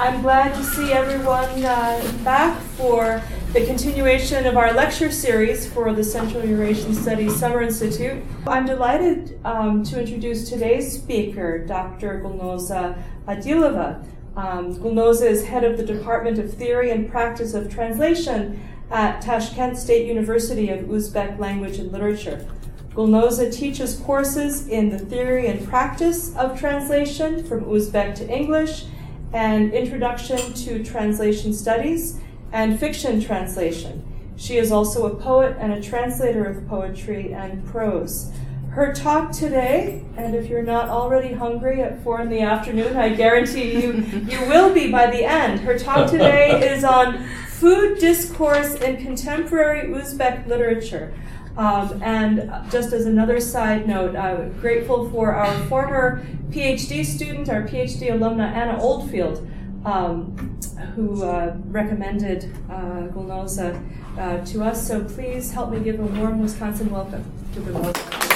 I'm glad to see everyone uh, back for the continuation of our lecture series for the Central Eurasian Studies Summer Institute. I'm delighted um, to introduce today's speaker, Dr. Gulnoza Adilova. Um, Gulnoza is head of the Department of Theory and Practice of Translation at Tashkent State University of Uzbek Language and Literature. Gulnoza teaches courses in the theory and practice of translation from Uzbek to English and Introduction to Translation Studies and Fiction Translation. She is also a poet and a translator of poetry and prose. Her talk today, and if you're not already hungry at four in the afternoon, I guarantee you you will be by the end. Her talk today is on food discourse in contemporary Uzbek literature. Um, and just as another side note, I'm grateful for our former PhD student, our PhD alumna Anna Oldfield, um, who uh, recommended uh, Gulnoza uh, to us. So please help me give a warm Wisconsin welcome to Gulnoza.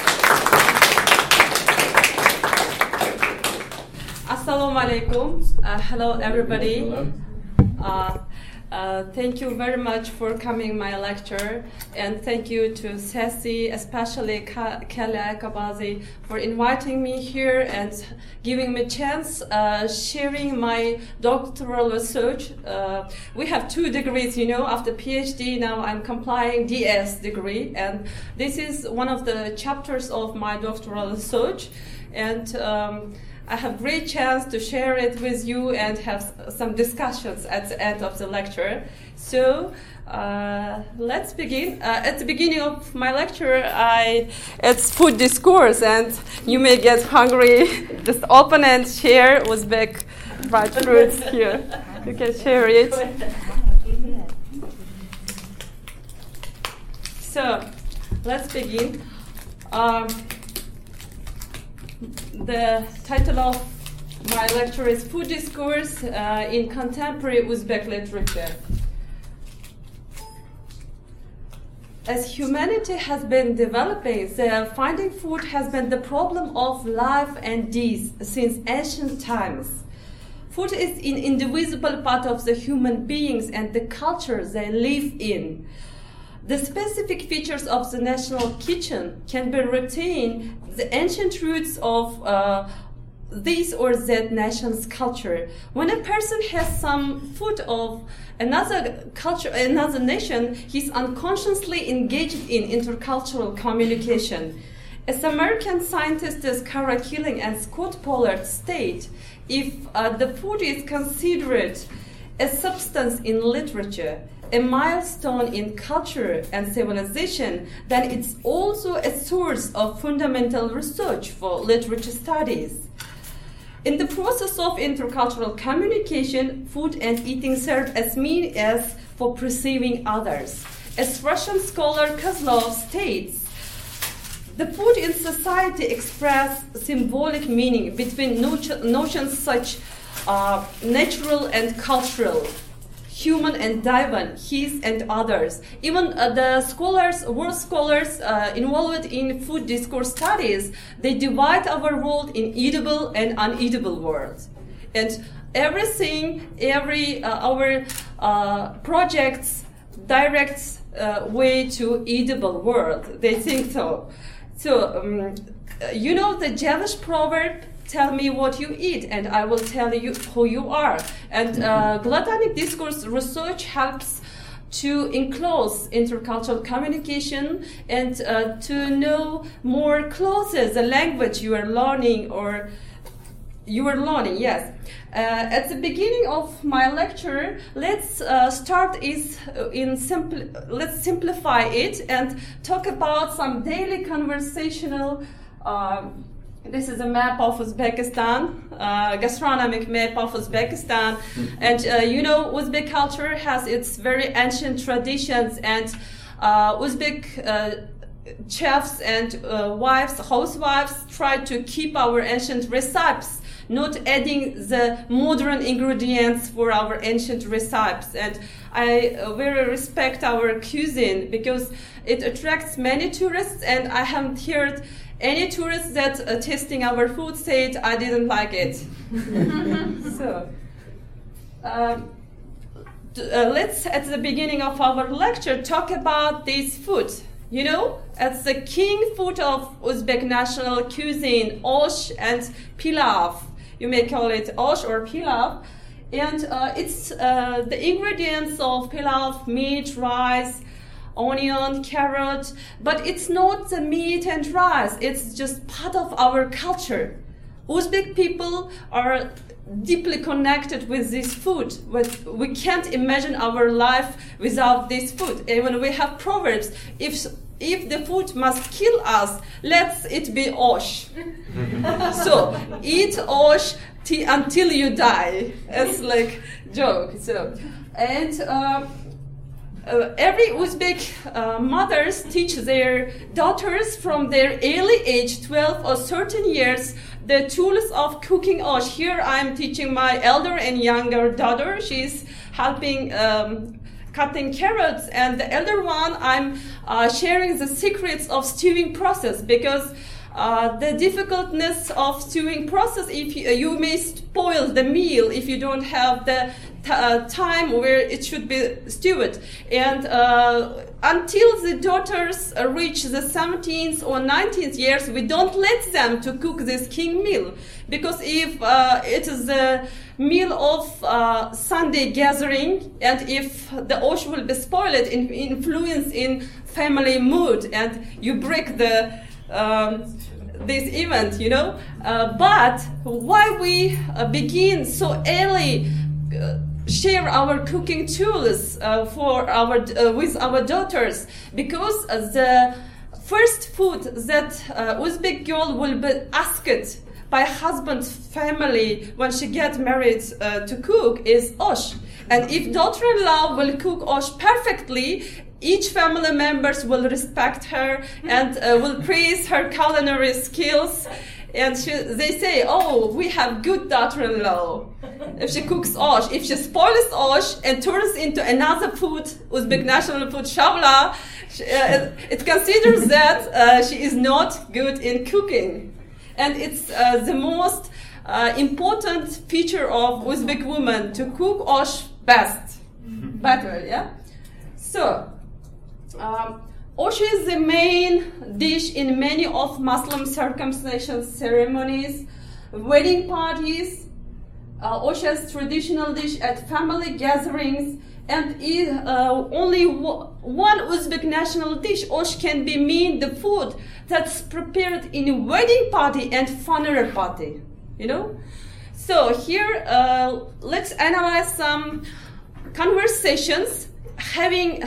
Assalamu alaikum. Uh, hello, everybody. Uh, uh, thank you very much for coming my lecture, and thank you to CESSI, especially Kelly Kabazi, for inviting me here and giving me chance uh, sharing my doctoral research. Uh, we have two degrees, you know. After PhD, now I'm complying DS degree, and this is one of the chapters of my doctoral research, and. Um, I have great chance to share it with you and have some discussions at the end of the lecture. So uh, let's begin. Uh, at the beginning of my lecture, I it's food discourse, and you may get hungry. Just open and share with Uzbek dried fruits here. You can share it. So let's begin. Um, the title of my lecture is Food Discourse uh, in Contemporary Uzbek Literature. As humanity has been developing, finding food has been the problem of life and death since ancient times. Food is an indivisible part of the human beings and the culture they live in. The specific features of the national kitchen can be retained the ancient roots of uh, this or that nation's culture. When a person has some food of another culture, another nation, he's unconsciously engaged in intercultural communication. As American scientists Kara Killing and Scott Pollard state, if uh, the food is considered a substance in literature, a milestone in culture and civilization, then it's also a source of fundamental research for literature studies. In the process of intercultural communication, food and eating serve as means as for perceiving others. As Russian scholar Kozlov states, the food in society express symbolic meaning between notions such uh, natural and cultural, human and divine, his and others. Even uh, the scholars, world scholars uh, involved in food discourse studies, they divide our world in eatable and uneatable worlds. And everything, every uh, our uh, projects directs uh, way to eatable world. They think so. So um, you know the Jewish proverb tell me what you eat and I will tell you who you are. And uh, gluttonic discourse research helps to enclose intercultural communication and uh, to know more closer the language you are learning or you are learning yes uh, at the beginning of my lecture let's uh, start is uh, in simple let's simplify it and talk about some daily conversational uh, this is a map of Uzbekistan, uh, gastronomic map of Uzbekistan. and uh, you know, Uzbek culture has its very ancient traditions, and uh, Uzbek uh, chefs and uh, wives, housewives, try to keep our ancient recipes, not adding the modern ingredients for our ancient recipes. And I uh, very respect our cuisine because it attracts many tourists, and I haven't heard any tourists that uh, tasting our food said I didn't like it. so, um, uh, let's at the beginning of our lecture talk about this food. You know, it's the king food of Uzbek national cuisine, osh and pilaf. You may call it osh or pilaf. And uh, it's uh, the ingredients of pilaf, meat, rice, onion, carrot, but it's not the meat and rice. It's just part of our culture. Uzbek people are deeply connected with this food. We can't imagine our life without this food. Even we have proverbs. If if the food must kill us, let it be osh. so eat osh t- until you die. It's like joke. So and. Uh, uh, every Uzbek uh, mothers teach their daughters from their early age, 12 or 13 years, the tools of cooking osh. Here I'm teaching my elder and younger daughter. She's helping um, cutting carrots, and the elder one I'm uh, sharing the secrets of stewing process because. Uh, the difficultness of stewing process if you, you, may spoil the meal if you don't have the uh, time where it should be stewed and uh, until the daughters reach the 17th or 19th years we don't let them to cook this king meal because if uh, it is the meal of uh, sunday gathering and if the osh will be spoiled in influence in family mood and you break the um, this event, you know. Uh, but why we uh, begin so early? Uh, share our cooking tools uh, for our uh, with our daughters because the first food that Uzbek girl will be asked by husband's family when she get married to cook is osh. And if daughter-in-law will cook osh perfectly, each family members will respect her and uh, will praise her culinary skills and she, they say, "Oh, we have good daughter-in-law. If she cooks osh, if she spoils osh and turns into another food, Uzbek national food, shavla, she, uh, it considers that uh, she is not good in cooking, and it's uh, the most uh, important feature of Uzbek women to cook osh best, better, yeah. So." Um, Osh is the main dish in many of Muslim circumcision ceremonies, wedding parties. Uh, Osh is traditional dish at family gatherings and is uh, only one Uzbek national dish. Osh can be mean the food that's prepared in a wedding party and funeral party. You know. So here, uh, let's analyze some conversations having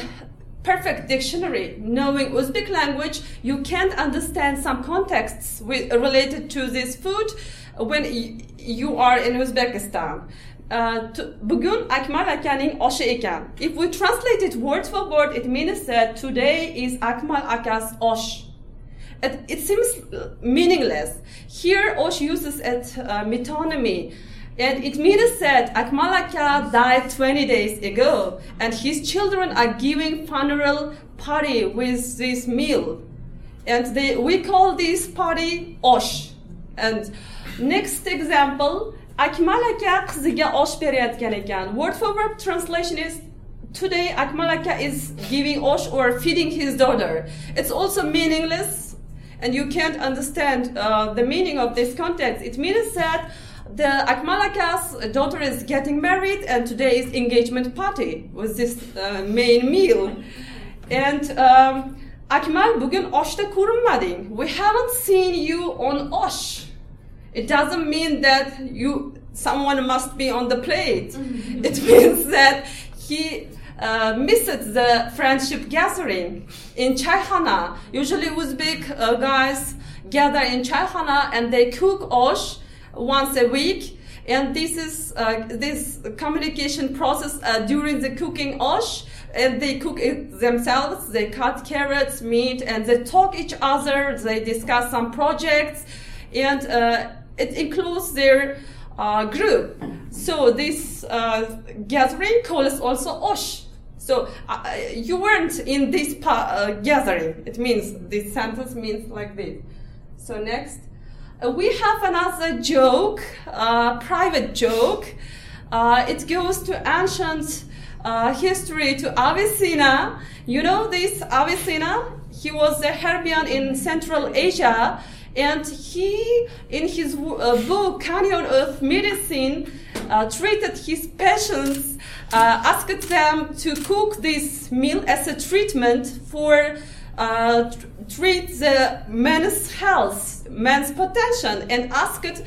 perfect dictionary. Knowing Uzbek language, you can't understand some contexts with, related to this food when you are in Uzbekistan. Uh, bugün Akmal Aka'nın oshi ekan. If we translate it word for word, it means that today is Akmal Aka's osh. It, it seems meaningless. Here, osh uses it uh, metonymy. And it means that Akmal Aka died 20 days ago, and his children are giving funeral party with this meal. And they, we call this party Osh. And next example, Akmal Aka osh berayotgan ekan. Word for word translation is today Akmal Aka is giving osh or feeding his daughter. It's also meaningless, and you can't understand uh, the meaning of this context. It means that the Akmalaka's daughter is getting married, and today is engagement party with this uh, main meal. And um, Akmal bugün oshda ko'rinmading. We haven't seen you on osh. It doesn't mean that you someone must be on the plate. Mm-hmm. It means that he uh, missed the friendship gathering in Chayhana. Usually Uzbek uh, guys gather in chaykhana and they cook osh once a week. And this is uh, this communication process uh, during the cooking osh. And they cook it themselves. They cut carrots, meat, and they talk each other. They discuss some projects, and uh, it includes their group. So this gathering calls also Osh. So uh, you weren't in this uh, gathering. It means this sentence means like this. So next, we have another joke, uh, private joke. it goes to ancient history to Avicenna. You know this Avicenna? He was a Herbian in Central Asia and he, in his uh, book, Canon of Medicine, uh, treated his patients, uh, asked them to cook this meal as a treatment for uh, treat the man's health, man's potential, and asked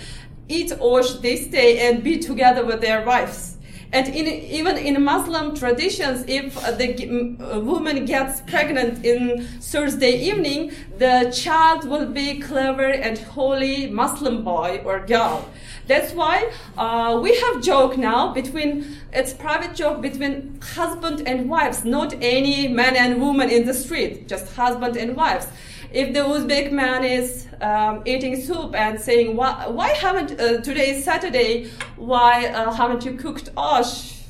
eat or should they stay and be together with their wives. And in, even in Muslim traditions, if the woman gets pregnant in Thursday evening, the child will be clever and holy Muslim boy or girl. That's why uh, we have joke now between it's private joke between husband and wives, not any man and woman in the street, just husband and wives. If the Uzbek man is um, eating soup and saying, why, why haven't, uh, today is Saturday, why uh, haven't you cooked osh?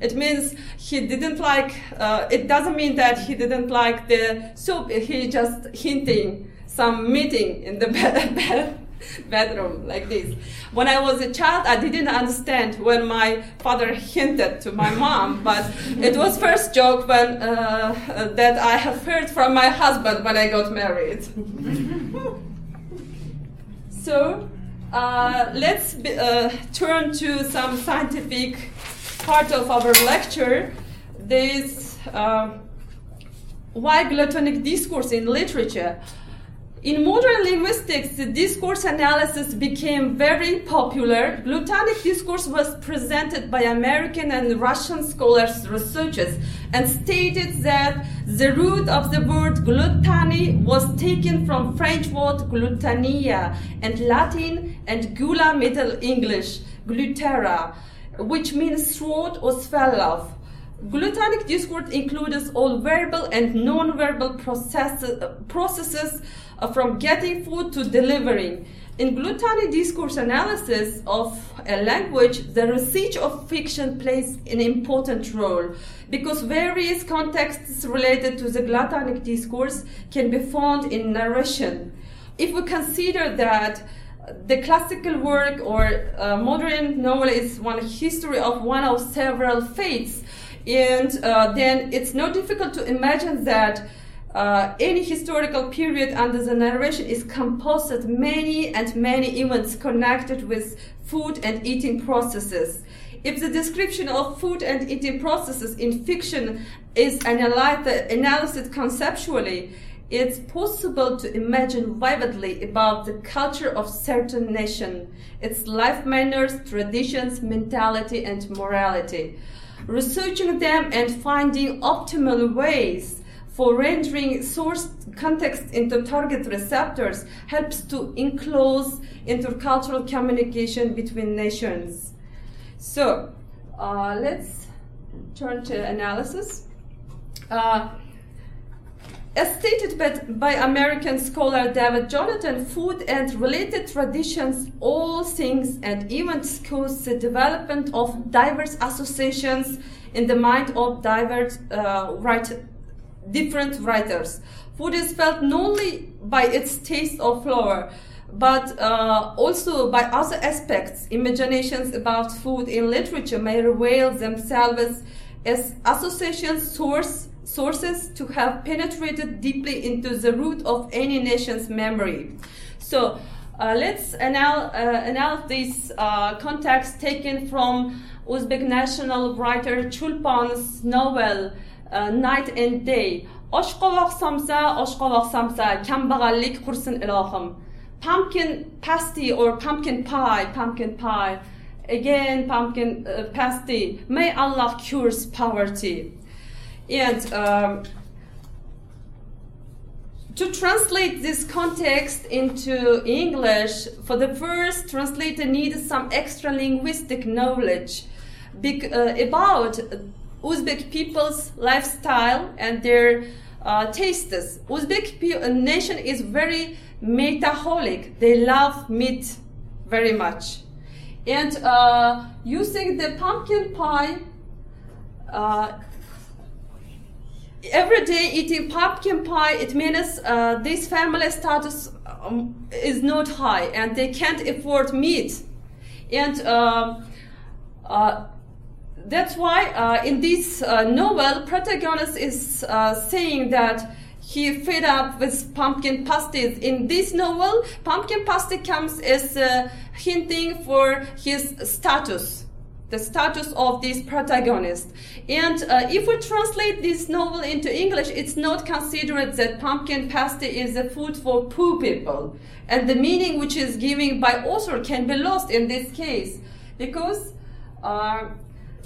It means he didn't like, uh, it doesn't mean that he didn't like the soup, he just hinting some meeting in the bed bedroom like this. When I was a child, I didn't understand when my father hinted to my mom, but it was first joke when uh, that I have heard from my husband when I got married. so uh, let's be, uh, turn to some scientific part of our lecture. This uh, why gluttonic discourse in literature. In modern linguistics, the discourse analysis became very popular. Gluttonic discourse was presented by American and Russian scholars, researchers, and stated that the root of the word gluttony was taken from French word glutania and Latin and gula Middle English, glutera, which means throat or swell of. Gluttonic discourse includes all verbal and non-verbal process, uh, processes uh, from getting food to delivering. In gluttonic discourse analysis of a language, the research of fiction plays an important role because various contexts related to the gluttonic discourse can be found in narration. If we consider that the classical work or uh, modern novel is one history of one of several fates, and uh, then it's not difficult to imagine that uh, any historical period under the narration is composed of many and many events connected with food and eating processes. If the description of food and eating processes in fiction is analyzed, analyzed conceptually, it's possible to imagine vividly about the culture of certain nation, its life manners, traditions, mentality, and morality. Researching them and finding optimal ways for rendering source context into target receptors helps to enclose intercultural communication between nations. So uh, let's turn to analysis. Uh, as stated by, American scholar David Jonathan, food and related traditions, all things and events cause the development of diverse associations in the mind of diverse uh, right, different writers. Food is felt not only by its taste or flavor, but uh, also by other aspects. Imaginations about food in literature may reveal themselves as association source, sources to have penetrated deeply into the root of any nation's memory. So uh, let's uh, analyze this uh, context taken from Uzbek national writer Chulpan's novel night and day. Oshqovoq somsa oshqovoq somsa kambag'allik qursin ilohim. Pumpkin pasty or pumpkin pie pumpkin pie. Again pumpkin uh, pasty. May allah cures poverty. And um, to translate this context into English, for the first, translator needs some extra linguistic knowledge uh, about Uzbek people's lifestyle and their uh, tastes. Uzbek pe- nation is very meataholic. They love meat very much. And uh, using the pumpkin pie, uh, every day eating pumpkin pie, it means uh, this family status um, is not high and they can't afford meat. And uh, that's why uh, in this uh, novel, protagonist is uh, saying that he fed up with pumpkin pasties. In this novel, pumpkin pasty comes as a hinting for his status the status of this protagonist. And uh, if we translate this novel into English, it's not considered that pumpkin pasty is a food for poor people. And the meaning which is given by author can be lost in this case. Because uh,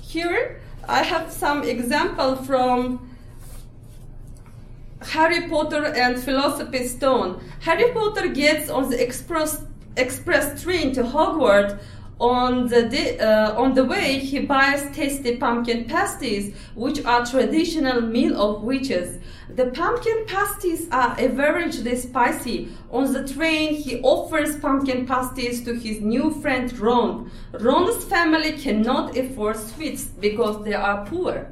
here I have some example from Harry Potter and Philosophy Stone. Harry Potter gets on the express express train to Hogwarts on the uh, on the way he buys tasty pumpkin pasties which are traditional meal of witches. The pumpkin pasties are averagely spicy. On the train he offers pumpkin pasties to his new friend ron. Ron's family cannot afford sweets because they are poor.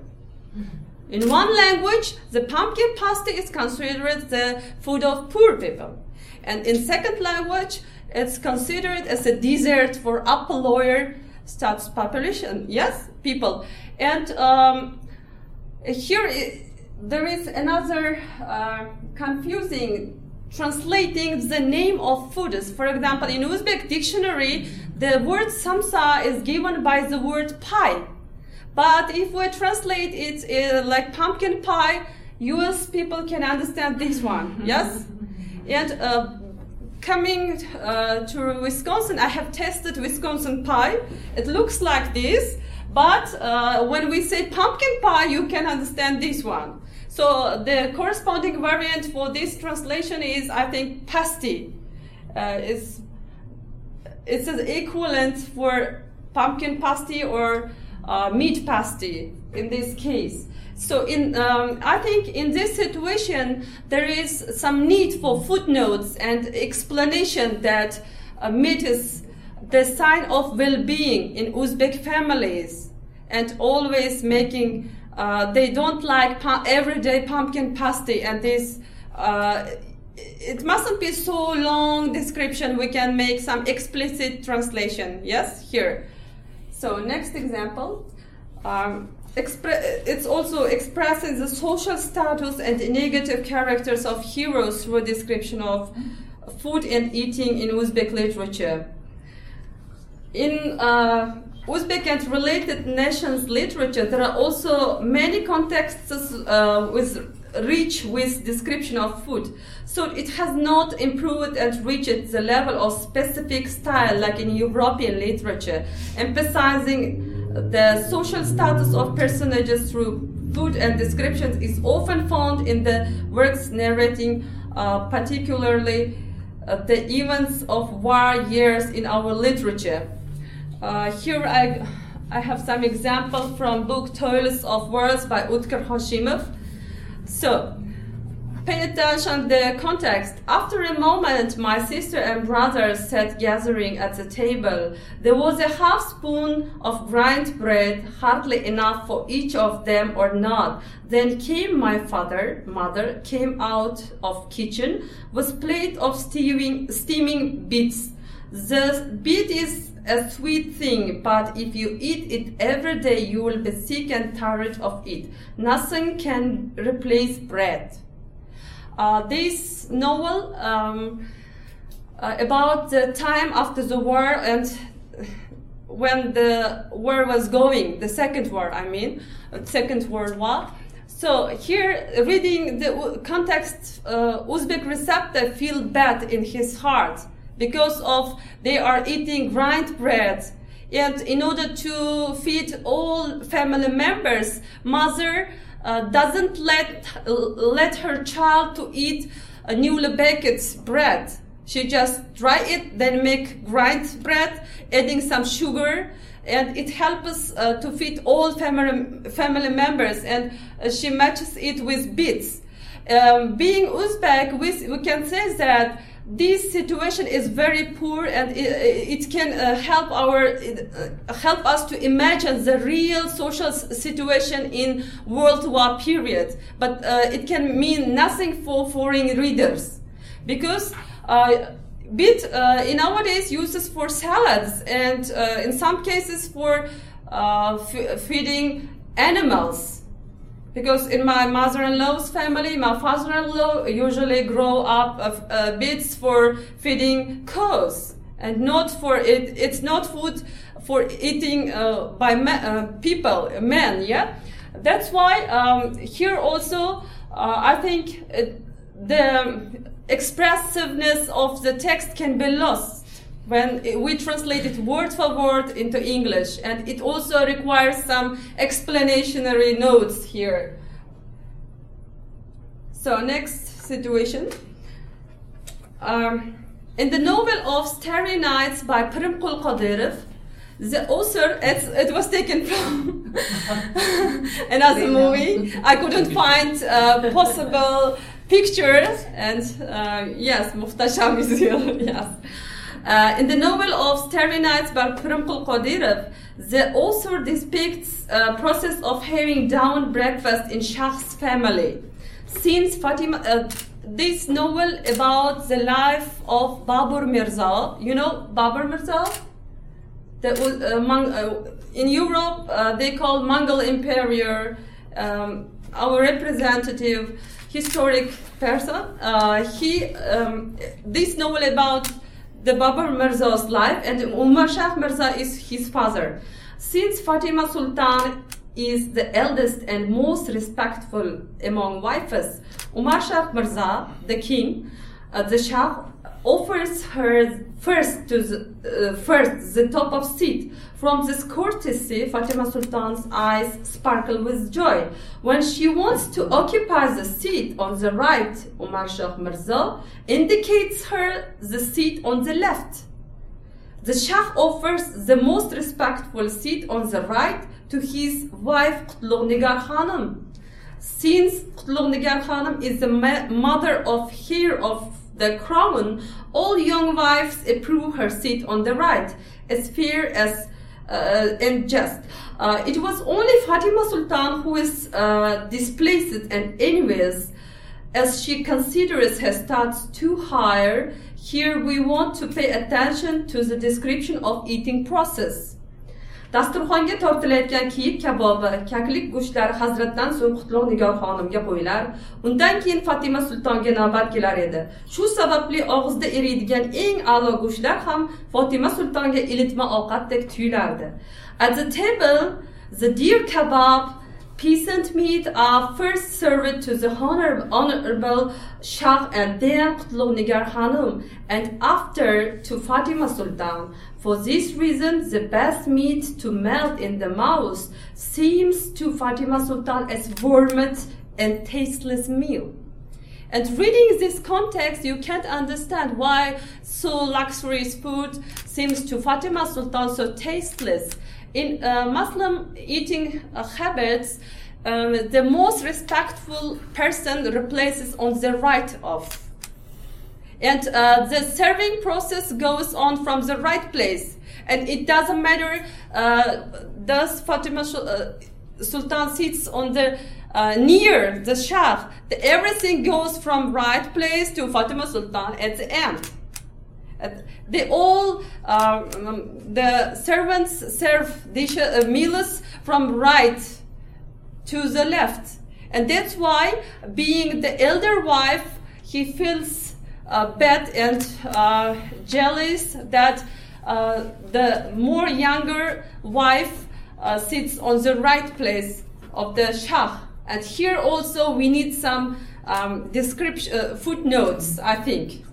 In one language the pumpkin pasty is considered the food of poor people. And in second language it's considered as a dessert for upper lower status population. Yes, people. And um, here there is another uh, confusing translating the name of foods. For example, in Uzbek dictionary, the word samsa is given by the word pie. But if we translate it uh, like pumpkin pie, US people can understand this one. Yes? And uh, coming uh, to Wisconsin, I have tested Wisconsin pie. It looks like this, but uh, when we say pumpkin pie, you can understand this one. So the corresponding variant for this translation is, I think, pasty. Uh, it's, it's an equivalent for pumpkin pasty or uh, meat pasty in this case. So in, um, I think in this situation, there is some need for footnotes and explanation that uh, meat is the sign of well-being in Uzbek families and always making, uh, they don't like everyday pumpkin pasty and this, uh, it mustn't be so long description. We can make some explicit translation. Yes, here. So next example. Um, it's also expressing the social status and negative characters of heroes through description of food and eating in Uzbek literature. In uh, Uzbek and related nations literature, there are also many contexts uh, with rich with description of food. So it has not improved and reached the level of specific style like in European literature, emphasizing the social status of personages through food and descriptions is often found in the works narrating uh, particularly uh, the events of war years in our literature. Uh, here I, I have some example from book Toils of Wars by Utkir Hoshimov. So, Pay attention to the context. After a moment, my sister and brother sat gathering at the table. There was a half spoon of grind bread, hardly enough for each of them or not. Then came my father, mother, came out of kitchen with plate of steaming, steaming beets. The beet is a sweet thing, but if you eat it every day, you will be sick and tired of it. Nothing can replace bread. Uh, this novel um, uh, about the time after the war and when the war was going, the second war, I mean, second world war. So here, reading the context, uh, Uzbek receptor feel bad in his heart because of they are eating grind bread. And in order to feed all family members, mother uh, doesn't let let her child to eat a newly baked bread. She just dry it, then make grind bread, adding some sugar, and it helps uh, to feed all family, family members. And uh, she matches it with beets. Um, being Uzbek, we, we can say that this situation is very poor and it, it can uh, help our uh, help us to imagine the real social situation in world war period. But uh, it can mean nothing for foreign readers. Because uh, beet uh, in nowadays uses for salads and uh, in some cases for feeding animals because in my mother-in-law's family, my father-in-law usually grow up of uh, beets for feeding cows and not for it. It's not food for eating uh, by uh, people, men. Yeah, that's why um, here also uh, I think it, the expressiveness of the text can be lost when we translate it word for word into English, and it also requires some explanatory notes here. So, next situation. Um, in the novel of Starry Nights by Pirimqul Qadirov, the author, it was taken from another movie. I couldn't find uh, possible pictures, and uh, yes, Muhtasham is here, yes. Uh, in the novel of Starry Nights by Pirimqul Qadirov, the author depicts a process of having down breakfast in Shah's family. Since Fatima, uh, this novel about the life of Babur Mirza, you know Babur Mirza? That was among, uh, in Europe uh, they call Mongol Emperor, um, our representative historic person. Uh, he um, this novel about the Babur Mirza's life, and Umar Shah Mirza is his father. Since Fatima Sultan is the eldest and most respectful among wives, Umar Shah Mirza, the king, uh, the Shah, offers her first to the, uh, first the top of seat. From this courtesy, Fatima Sultan's eyes sparkle with joy. When she wants to occupy the seat on the right, Umar Shah Mirza indicates her the seat on the left. The Shah offers the most respectful seat on the right to his wife Qutlugh Nigar Khanum. Since Qutlugh Nigar Khanum is the mother of heir of the crown, all young wives approve her seat on the right, as fair as uh, and just. Uh, it was only Fatima Sultan who is uh, displaced and envious, as she considers her stats too high. Here we want to pay attention to the description of eating process. Dasturxonga tortilayotgan kiyik kabobi kaklik go'shtlari hazratdan so'ng qutlug' nigor xonimga qo'yilar. Undan keyin fatima sultonga navbat kelar edi. Shu sababli og'izda eriydigan eng a'lo go'shtlar ham fotima sultonga ilitma ovqatdek tuyulardi. At the table the deer kebab peasant meat are first served to the honor, honorable Shah and then Qutlug Nigar Khanum and after to Fatima Sultan. For this reason, the best meat to melt in the mouth seems to Fatima Sultan as vomit and tasteless meal. And reading this context, you can't understand why so luxurious food seems to Fatima Sultan so tasteless in uh, Muslim eating uh, habits, um, the most respectful person replaces on the right of. And uh, the serving process goes on from the right place. And it doesn't matter, uh, does Fatima uh, Sultan sits on the uh, near the Shah. The, everything goes from right place to Fatima Sultan at the end. They all, um, the servants serve dishes, uh, meals from right to the left. And that's why, being the elder wife, he feels uh, bad and uh, jealous that uh, the more younger wife sits on the right place of the Shah. And here also we need some um, description, uh, footnotes, I think.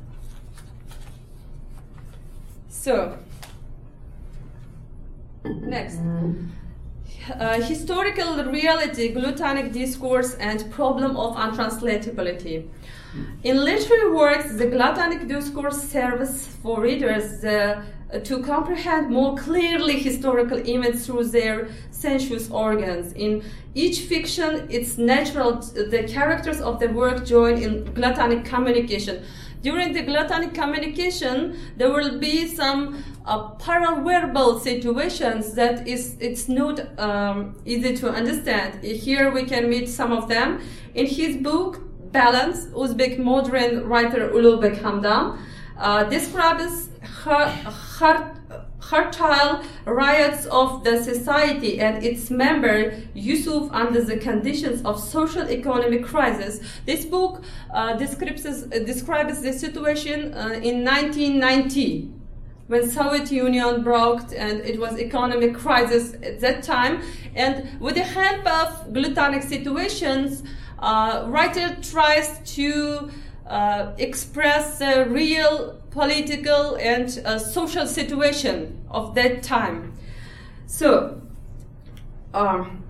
So, next. uh, historical reality, glutanic discourse, and problem of untranslatability. In literary works, the glutanic discourse serves for readers uh, to comprehend more clearly historical events through their sensuous organs. In each fiction, it's natural the characters of the work join in glutanic communication. During the glutanic communication, there will be some uh, paraverbal situations that is it's not um, easy to understand. Here we can meet some of them. In his book, Balance, Uzbek modern writer Ulug'bek Hamdam uh, describes her, her fertile riots of the society and its member Yusuf under the conditions of social economic crisis. This book uh, describes, uh, describes the situation uh, in 1990 when Soviet Union broke and it was economic crisis at that time. And with the help of glutanic situations, uh, writer tries to uh, express the real political and uh, social situation of that time. So, um,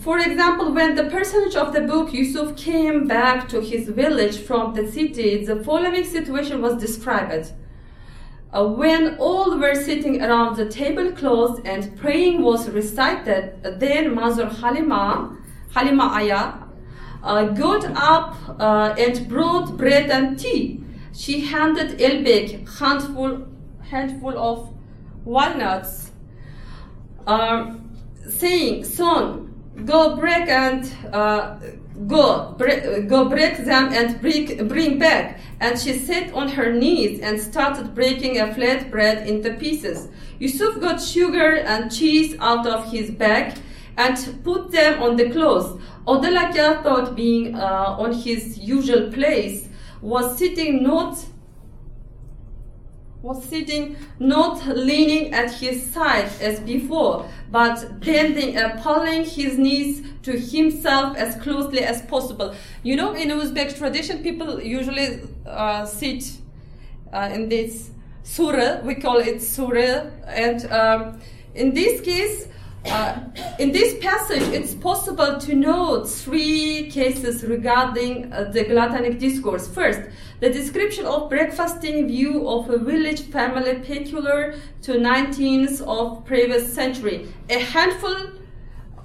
for example, when the personage of the book Yusuf came back to his village from the city, the following situation was described. Uh, when all were sitting around the tablecloth and praying was recited, then Mother Halima, Halima Aya, uh, got up uh, and brought bread and tea she handed Elbek handful handful of walnuts, um, saying, "Son, go break and uh, go break, go break them and bring bring back." And she sat on her knees and started breaking a flat bread into pieces. Yusuf got sugar and cheese out of his bag and put them on the clothes. Odalaka thought being uh, on his usual place was sitting not was sitting not leaning at his side as before, but bending and pulling his knees to himself as closely as possible. You know, in Uzbek tradition, people usually uh, sit uh, in this surah, we call it surah, and um, in this case, uh, in this passage, it's possible to note three cases regarding uh, the glutanic discourse. First, the description of breakfasting view of a village family peculiar to 19th of previous century. A handful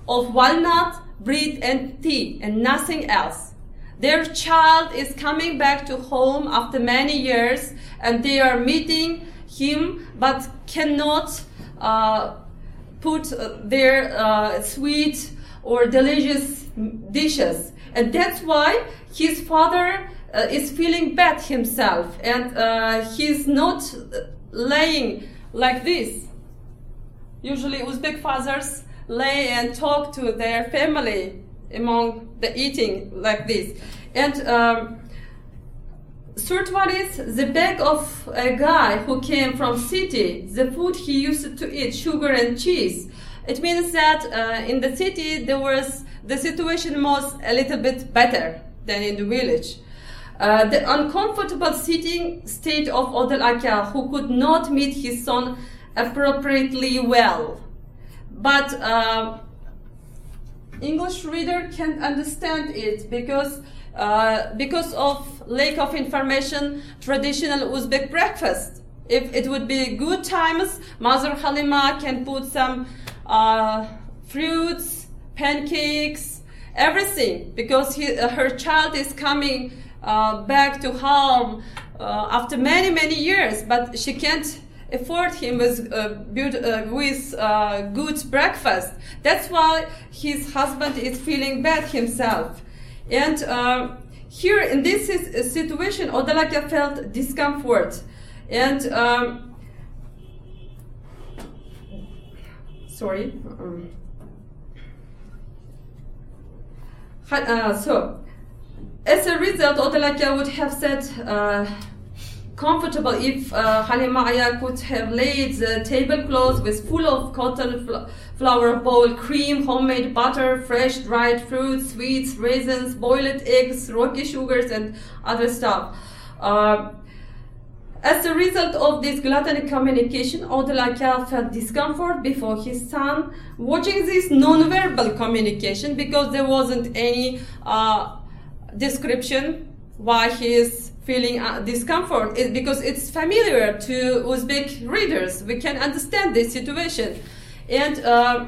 of walnut, bread, and tea, and nothing else. Their child is coming back to home after many years, and they are meeting him, but cannot. Uh, put uh, their uh, sweet or delicious dishes. And that's why his father uh, is feeling bad himself and uh, he's not laying like this. Usually, Uzbek fathers lay and talk to their family among the eating like this. And um, Third one is the bag of a guy who came from city, the food he used to eat, sugar and cheese. It means that uh, in the city there was the situation was a little bit better than in the village. Uh, the uncomfortable sitting state of Odel Aka, who could not meet his son appropriately well. But uh, English reader can understand it because uh, because of lack of information, traditional Uzbek breakfast. If it would be good times, Mother Halima can put some uh, fruits, pancakes, everything, because he, uh, her child is coming uh, back to home uh, after many, many years, but she can't afford him with, uh, with uh, good breakfast. That's why his husband is feeling bad himself. And uh, here in this situation, Odalaka felt discomfort. And um, sorry. Um, uh, so, as a result, Odalaka would have said uh, comfortable if uh, Halima Aya could have laid the tablecloth with full of cotton fl- flour bowl, cream, homemade butter, fresh dried fruits, sweets, raisins, boiled eggs, rocky sugars, and other stuff. Uh, As a result of this gluttonic communication, Odilaka felt discomfort before his son watching this non-verbal communication because there wasn't any uh, description why he is feeling uh, discomfort is because it's familiar to Uzbek readers. We can understand this situation. And uh,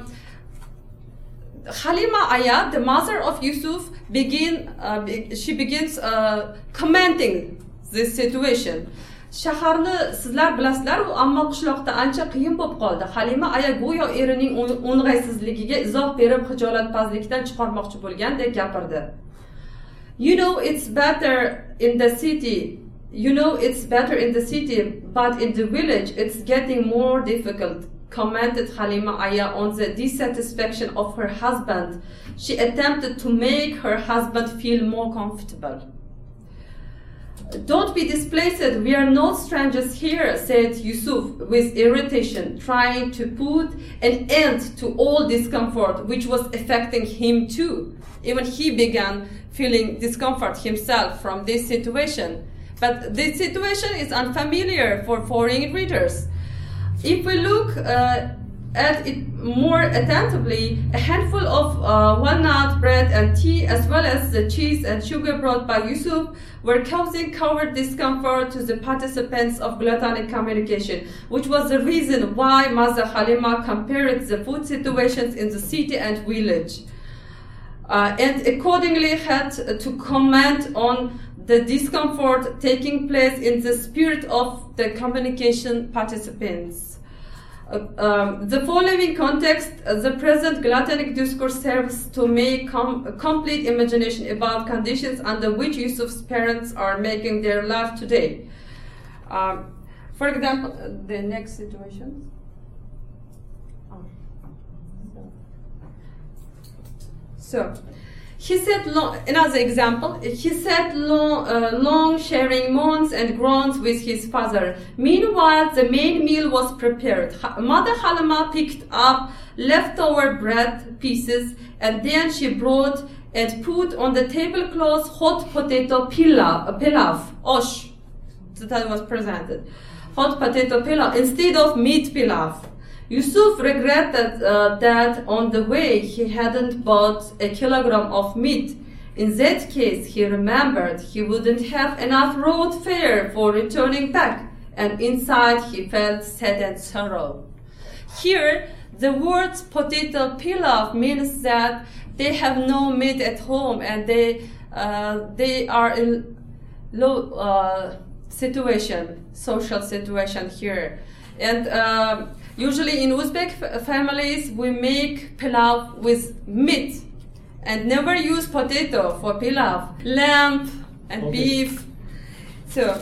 Halima Aya, the mother of Yusuf, begin, uh, she begins uh, commenting this situation. shaharni sizlar bilasizlaru ammo qishloqda ancha qiyin bo'lib qoldi halima aya go'yo erining o'ng'aysizligiga izoh berib hijolatpazlikdan chiqarmoqchi bo'lgandek gapirdi you know it's better in the city. You know it's better in the city but in the village it's getting more difficult commented halima aya on the dissatisfaction of her husband. She attempted to make her husband feel more comfortable don't be displaced, we are not strangers here, said Yusuf with irritation, trying to put an end to all discomfort which was affecting him too. Even he began feeling discomfort himself from this situation. But this situation is unfamiliar for foreign readers. If we look uh, at it more attentively, a handful of uh, walnut bread and tea, as well as the cheese and sugar brought by Yusuf, were causing covert discomfort to the participants of gluttonic communication, which was the reason why Maza Halima compared the food situations in the city and village. Uh, and accordingly had to comment on the discomfort taking place in the spirit of the communication participants. Uh, um, the following context, uh, the present gluttonic discourse serves to make com- complete imagination about conditions under which Yusuf's parents are making their life today. Um, for example, uh, the next situation. So, he said, long, another example, he said long, uh, long sharing moans and groans with his father. Meanwhile, the main meal was prepared. Mother Halima picked up leftover bread pieces and then she brought and put on the tablecloth hot potato pilaf, pilaf, osh, that was presented. Hot potato pilaf instead of meat pilaf. Yusuf regretted uh, that on the way he hadn't bought a kilogram of meat. In that case, he remembered he wouldn't have enough road fare for returning back, and inside he felt sad and sorrow. Here, the word potato pilaf means that they have no meat at home and they uh, they are in low uh, situation, social situation here, and. Uh, Usually in Uzbek families, we make pilav with meat and never use potato for pilav, lamb and okay. beef. So,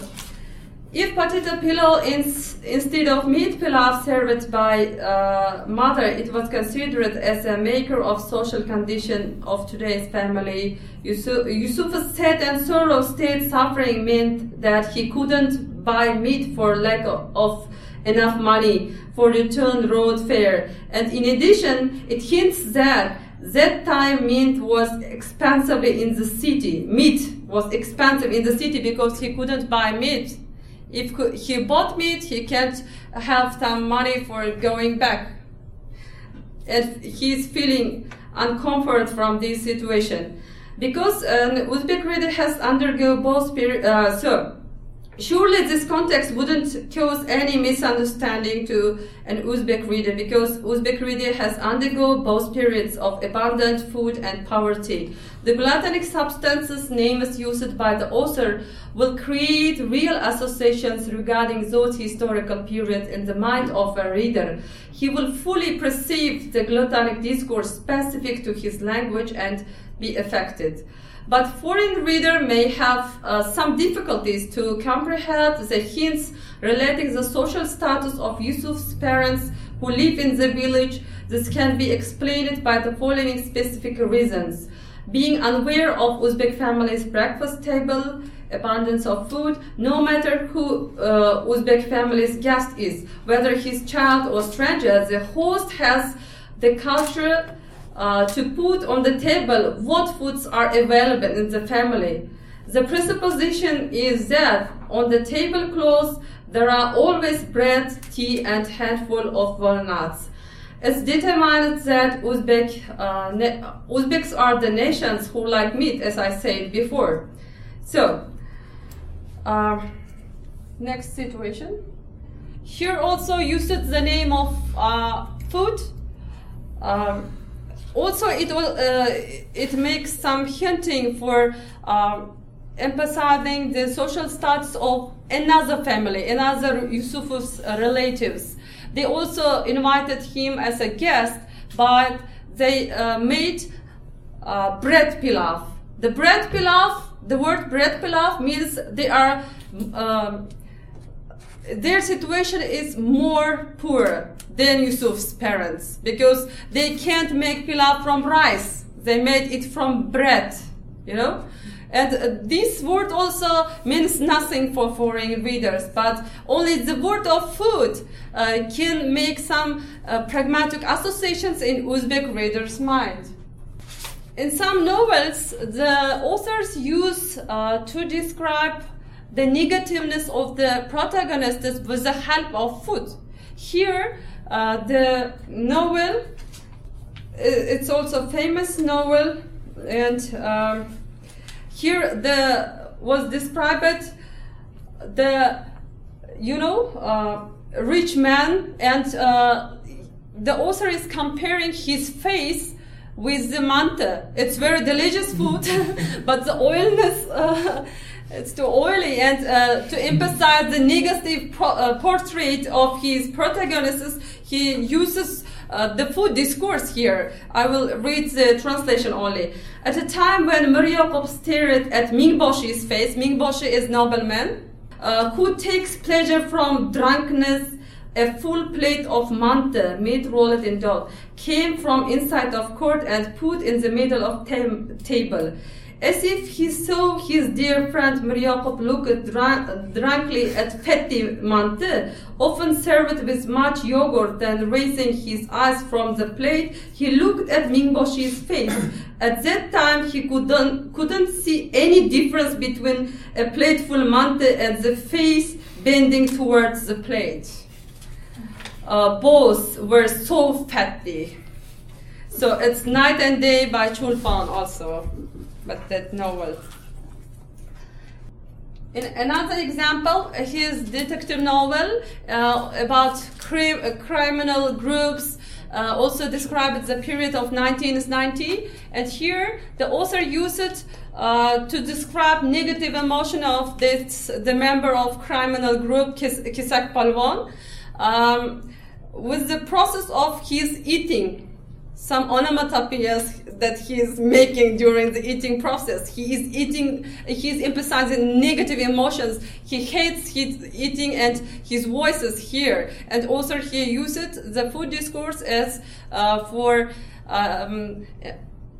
if potato pilav is, instead of meat pilav served by uh, mother, it was considered as a maker of social condition of today's family. Yusuf, Yusuf's sad and sorrow state suffering meant that he couldn't buy meat for lack of, of enough money for return road fare. And in addition, it hints that that time meat was expensive in the city. Meat was expensive in the city because he couldn't buy meat. If he bought meat, he can't have some money for going back. And he's feeling uncomfort from this situation. Because an Uzbek reader has undergone both uh, so Surely this context wouldn't cause any misunderstanding to an Uzbek reader because Uzbek reader has undergone both periods of abundant food and poverty. The gluttonic substances names used by the author will create real associations regarding those historical periods in the mind of a reader. He will fully perceive the gluttonic discourse specific to his language and be affected but foreign reader may have uh, some difficulties to comprehend the hints relating the social status of Yusuf's parents who live in the village. This can be explained by the following specific reasons. Being unaware of Uzbek family's breakfast table, abundance of food, no matter who uh, Uzbek family's guest is, whether his child or stranger, the host has the culture uh, to put on the table what foods are available in the family. The presupposition is that on the tablecloth There are always bread, tea, and handful of walnuts. It's determined that Uzbek, uh, Uzbeks are the nations who like meat, as I said before. So, uh, next situation. Here also used the name of uh, food. Um, also, it will uh, it makes some hinting for um, emphasizing the social status of another family, another Yusuf's relatives. They also invited him as a guest, but they uh, made uh, bread pilaf. The bread pilaf, the word bread pilaf means they are um, their situation is more poor than Yusuf's parents because they can't make pilaf from rice. They made it from bread, you know? And uh, this word also means nothing for foreign readers, but only the word of food uh, can make some uh, pragmatic associations in Uzbek readers' mind. In some novels, the authors use uh, to describe the negativeness of the protagonist is with the help of food. Here, uh, the novel, it's also famous novel, and um, here the was described the you know uh, rich man and uh, the author is comparing his face with the manta. It's very delicious food, but the oilness uh, it's too oily and uh, to emphasize the negative pro- uh, portrait of his protagonists he uses uh, the food discourse here. I will read the translation only. At a time when Miryaqub stared at Mingboshi's face Mingboshi is nobleman uh, who takes pleasure from drunkenness a full plate of manta, meat rolled in dough, came from inside of court and put in the middle of table as if he saw his dear friend Miryaqub look drunkenly at petty mante, often served with much yogurt, and raising his eyes from the plate, he looked at Mingboshi's face. At that time, he couldn't, couldn't see any difference between a plateful mante and the face bending towards the plate. Uh, both were so fatty. So it's Night and Day by Chulpan also but that novel. In another example, his detective novel uh, about cri- criminal groups uh, also describes the period of 1990. And here, the author used uh, to describe negative emotion of this the member of criminal group Kis- Kisak Palwan um, with the process of his eating some onomatopoeias that he is making during the eating process. He is eating, he's emphasizing negative emotions. He hates his eating and his voices here. And also he uses the food discourse as uh, for um,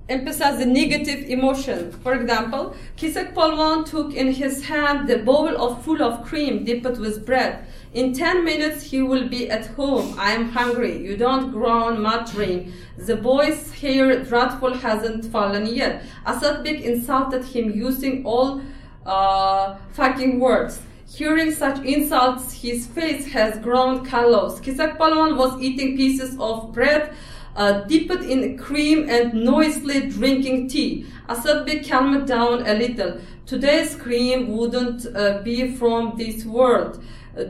emphasize the negative emotion. For example, Kisak Palwan took in his hand the bowl of full of cream dipped with bread. In 10 minutes he will be at home. I am hungry. You don't groan muttering. The boy's hair dreadful hasn't fallen yet. Asadbek insulted him using all uh, fucking words. Hearing such insults, his face has grown callous. Kisak Palwan was eating pieces of bread uh, dipped in cream and noisily drinking tea. Asadbek calmed down a little. Today's cream wouldn't uh, be from this world.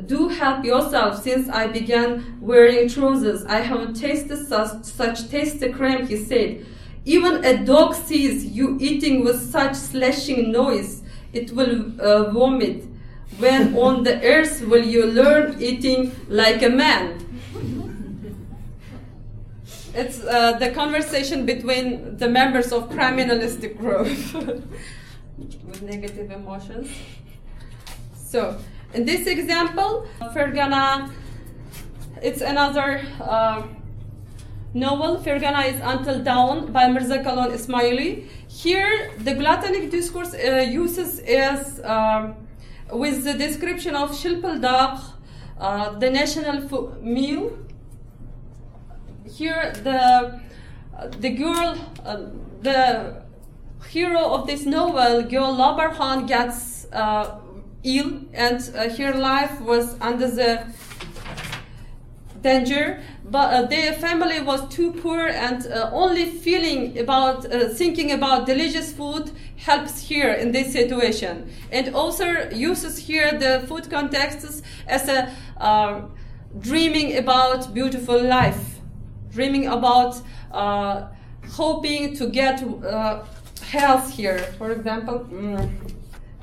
Do help yourself since I began wearing trousers. I haven't tasted such, such tasty cream, he said. Even a dog sees you eating with such slashing noise, it will uh, vomit. When on the earth will you learn eating like a man? It's uh, the conversation between the members of criminalistic group with negative emotions. So, in this example, Fergana, it's another uh, novel. Fergana is Until Dawn by Mirza Kalon Ismaili. Here, the gluttonic discourse uh, uses is um, with the description of Shilpal uh, the national meal. Here, the the girl, uh, the hero of this novel, Gyol Labarhan, gets uh, ill and uh, her life was under the danger but uh, their family was too poor and uh, only feeling about uh, thinking about delicious food helps here in this situation. And also uses here the food contexts as a um, dreaming about beautiful life dreaming about uh, hoping to get uh, health here. For example mm,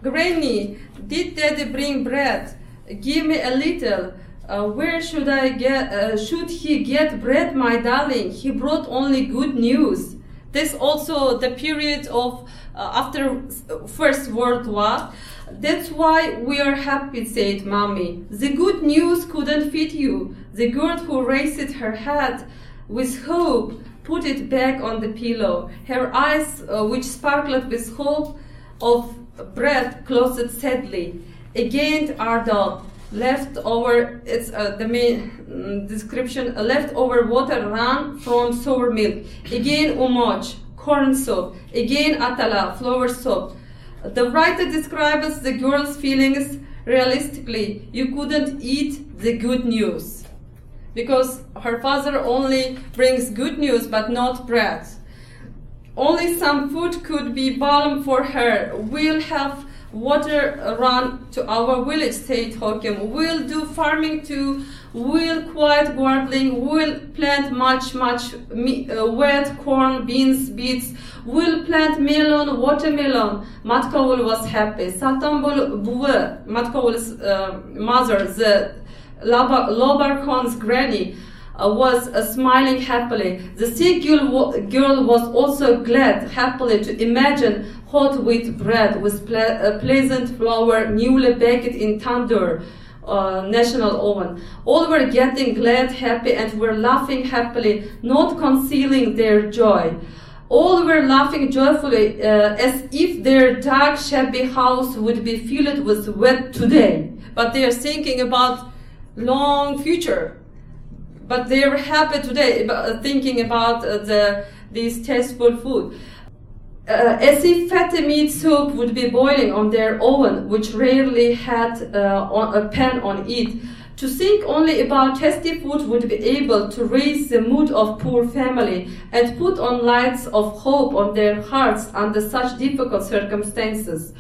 granny did daddy bring bread give me a little uh, where should I get? Uh, should he get bread, my darling? He brought only good news. This also the period of uh, after First World War. That's why we are happy, said Mommy. The good news couldn't fit you. The girl who raised her head with hope put it back on the pillow. Her eyes, uh, which sparkled with hope of bread, closed sadly. Again, Ardal leftover it's uh, the main mm, description leftover water ran from sour milk. Again umoch corn soup. Again atala flour soup. The writer describes the girl's feelings realistically. You couldn't eat the good news. Because her father only brings good news but not bread only some food could be balm for her we'll have water run to our village, said Hokim. We'll do farming too. We'll quiet gardening. We'll plant much, much uh, wet corn, beans, beets. We'll plant melon, watermelon. Matkawul was happy. Satambul Buwe, Matkawul's uh, mother, the Lobar granny, uh, was uh, smiling happily. The sick girl, girl was also glad happily to imagine hot wheat bread with ple uh, pleasant flour newly baked in tandoor. Uh, national oven. All were getting glad, happy, and were laughing happily, not concealing their joy. All were laughing joyfully, uh, as if their dark, shabby house would be filled with wet today. But they are thinking about long future but they are happy today about, thinking about uh, the this tasteful food. Uh, as if fatty meat soup would be boiling on their oven, which rarely had uh, on, a pan on it. To think only about tasty food would be able to raise the mood of poor family and put on lights of hope on their hearts under such difficult circumstances.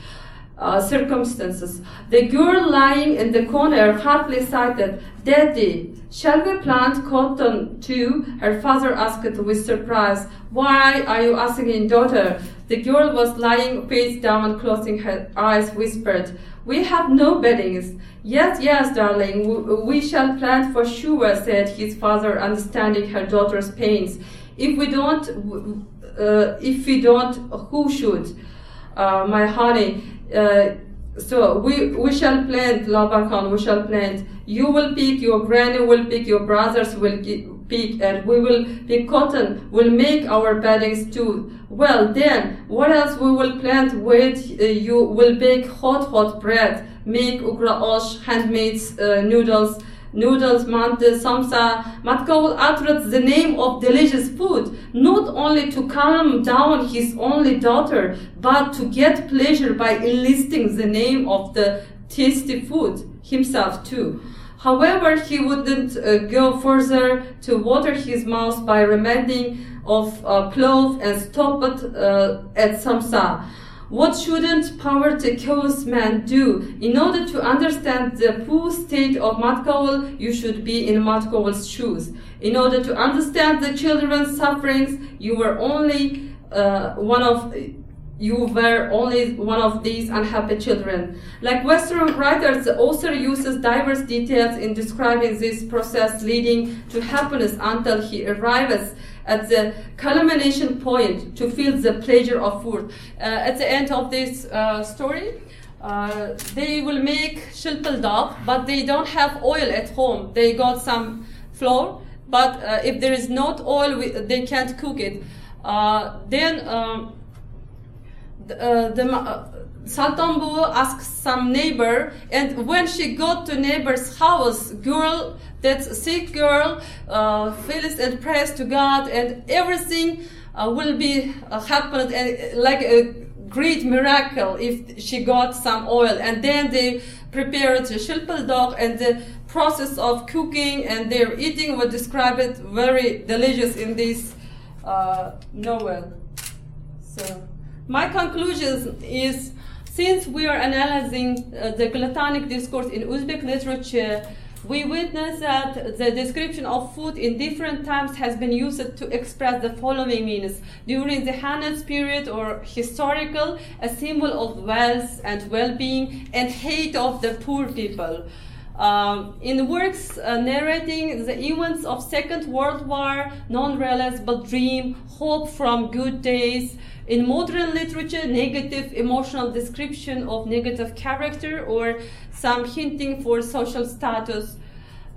Uh, circumstances. The girl lying in the corner hardly sighted, Daddy, shall we plant cotton too? Her father asked with surprise. Why are you asking, daughter? The girl was lying face down, and closing her eyes, whispered, We have no beddings. Yes, yes, darling, we shall plant for sure, said his father, understanding her daughter's pains. If we don't, uh, if we don't, who should? Uh, my honey, uh, so we, we shall plant, Laban we shall plant. You will pick, your granny will pick, your brothers will pick, and we will pick cotton, we'll make our beddings too. Well, then, what else we will plant? Wait, uh, you will bake hot, hot bread, make ugra osh, handmade uh, noodles, noodles, mante, samsa. Matkawul uttered the name of delicious food, not only to calm down his only daughter, but to get pleasure by enlisting the name of the tasty food himself too. However, he wouldn't uh, go further to water his mouth by reminding of uh, clove and stop it uh, at samsa. What shouldn't poverty-curious man do? In order to understand the poor state of Matkawul, you should be in Matkawul's shoes. In order to understand the children's sufferings, you were only uh, one of you were only one of these unhappy children. Like Western writers, the author uses diverse details in describing this process leading to happiness until he arrives at the culmination point to feel the pleasure of food. Uh, at the end of this uh, story, uh, they will make shilpil dog, but they don't have oil at home. They got some flour, but uh, if there is not oil, we, they can't cook it. Uh, then um, uh, the Saltambu asked some neighbor, and when she got to neighbor's house, girl, that sick girl, uh, feels and prays to God, and everything uh, will be uh, happened, and uh, like a great miracle if she got some oil and then they prepared the shilpildog and the process of cooking and their eating was described very delicious in this uh, novel. So my conclusion is since we are analyzing uh, the gluttonic discourse in Uzbek literature, we witness that the description of food in different times has been used to express the following meanings. During the Hannes period or historical, a symbol of wealth and well-being and hate of the poor people. Um, in works uh, narrating the events of Second World War, non-realizable dream, hope from good days. In modern literature, negative emotional description of negative character or some hinting for social status.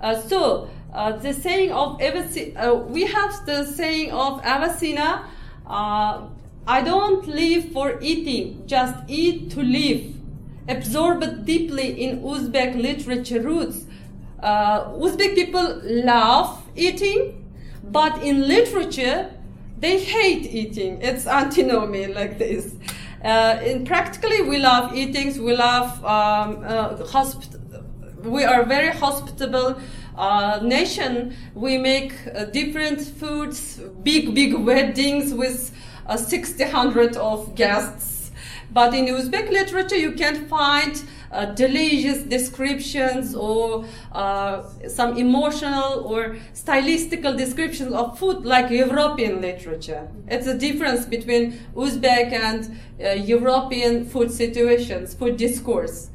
Uh, so, uh, the saying of uh, we have the saying of Avicenna, uh, I don't live for eating, just eat to live. Absorbed deeply in Uzbek literature roots. Uh, Uzbek people love eating, but in literature, they hate eating. It's antinomy like this. Uh, in practically, we love eating. We love um, uh, hosp- We are very hospitable uh, nation. We make uh, different foods, big big weddings with uh, 60, hundred of guests. But in Uzbek literature, you can't find uh, delicious descriptions or uh, some emotional or stylistical descriptions of food like European literature. It's a difference between Uzbek and uh, European food situations, food discourse.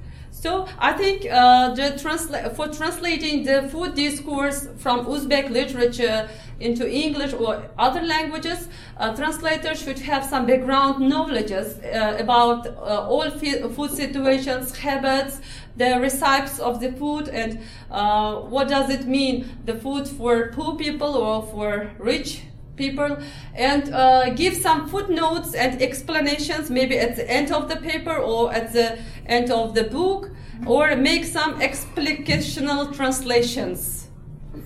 So I think uh, transla- for translating the food discourse from Uzbek literature into English or other languages, uh, translators should have some background knowledges uh, about uh, all food situations, habits, the recipes of the food, and uh, what does it mean, the food for poor people or for rich people and uh, give some footnotes and explanations maybe at the end of the paper or at the end of the book or make some explicational translations.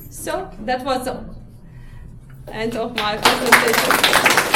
So that was the end of my presentation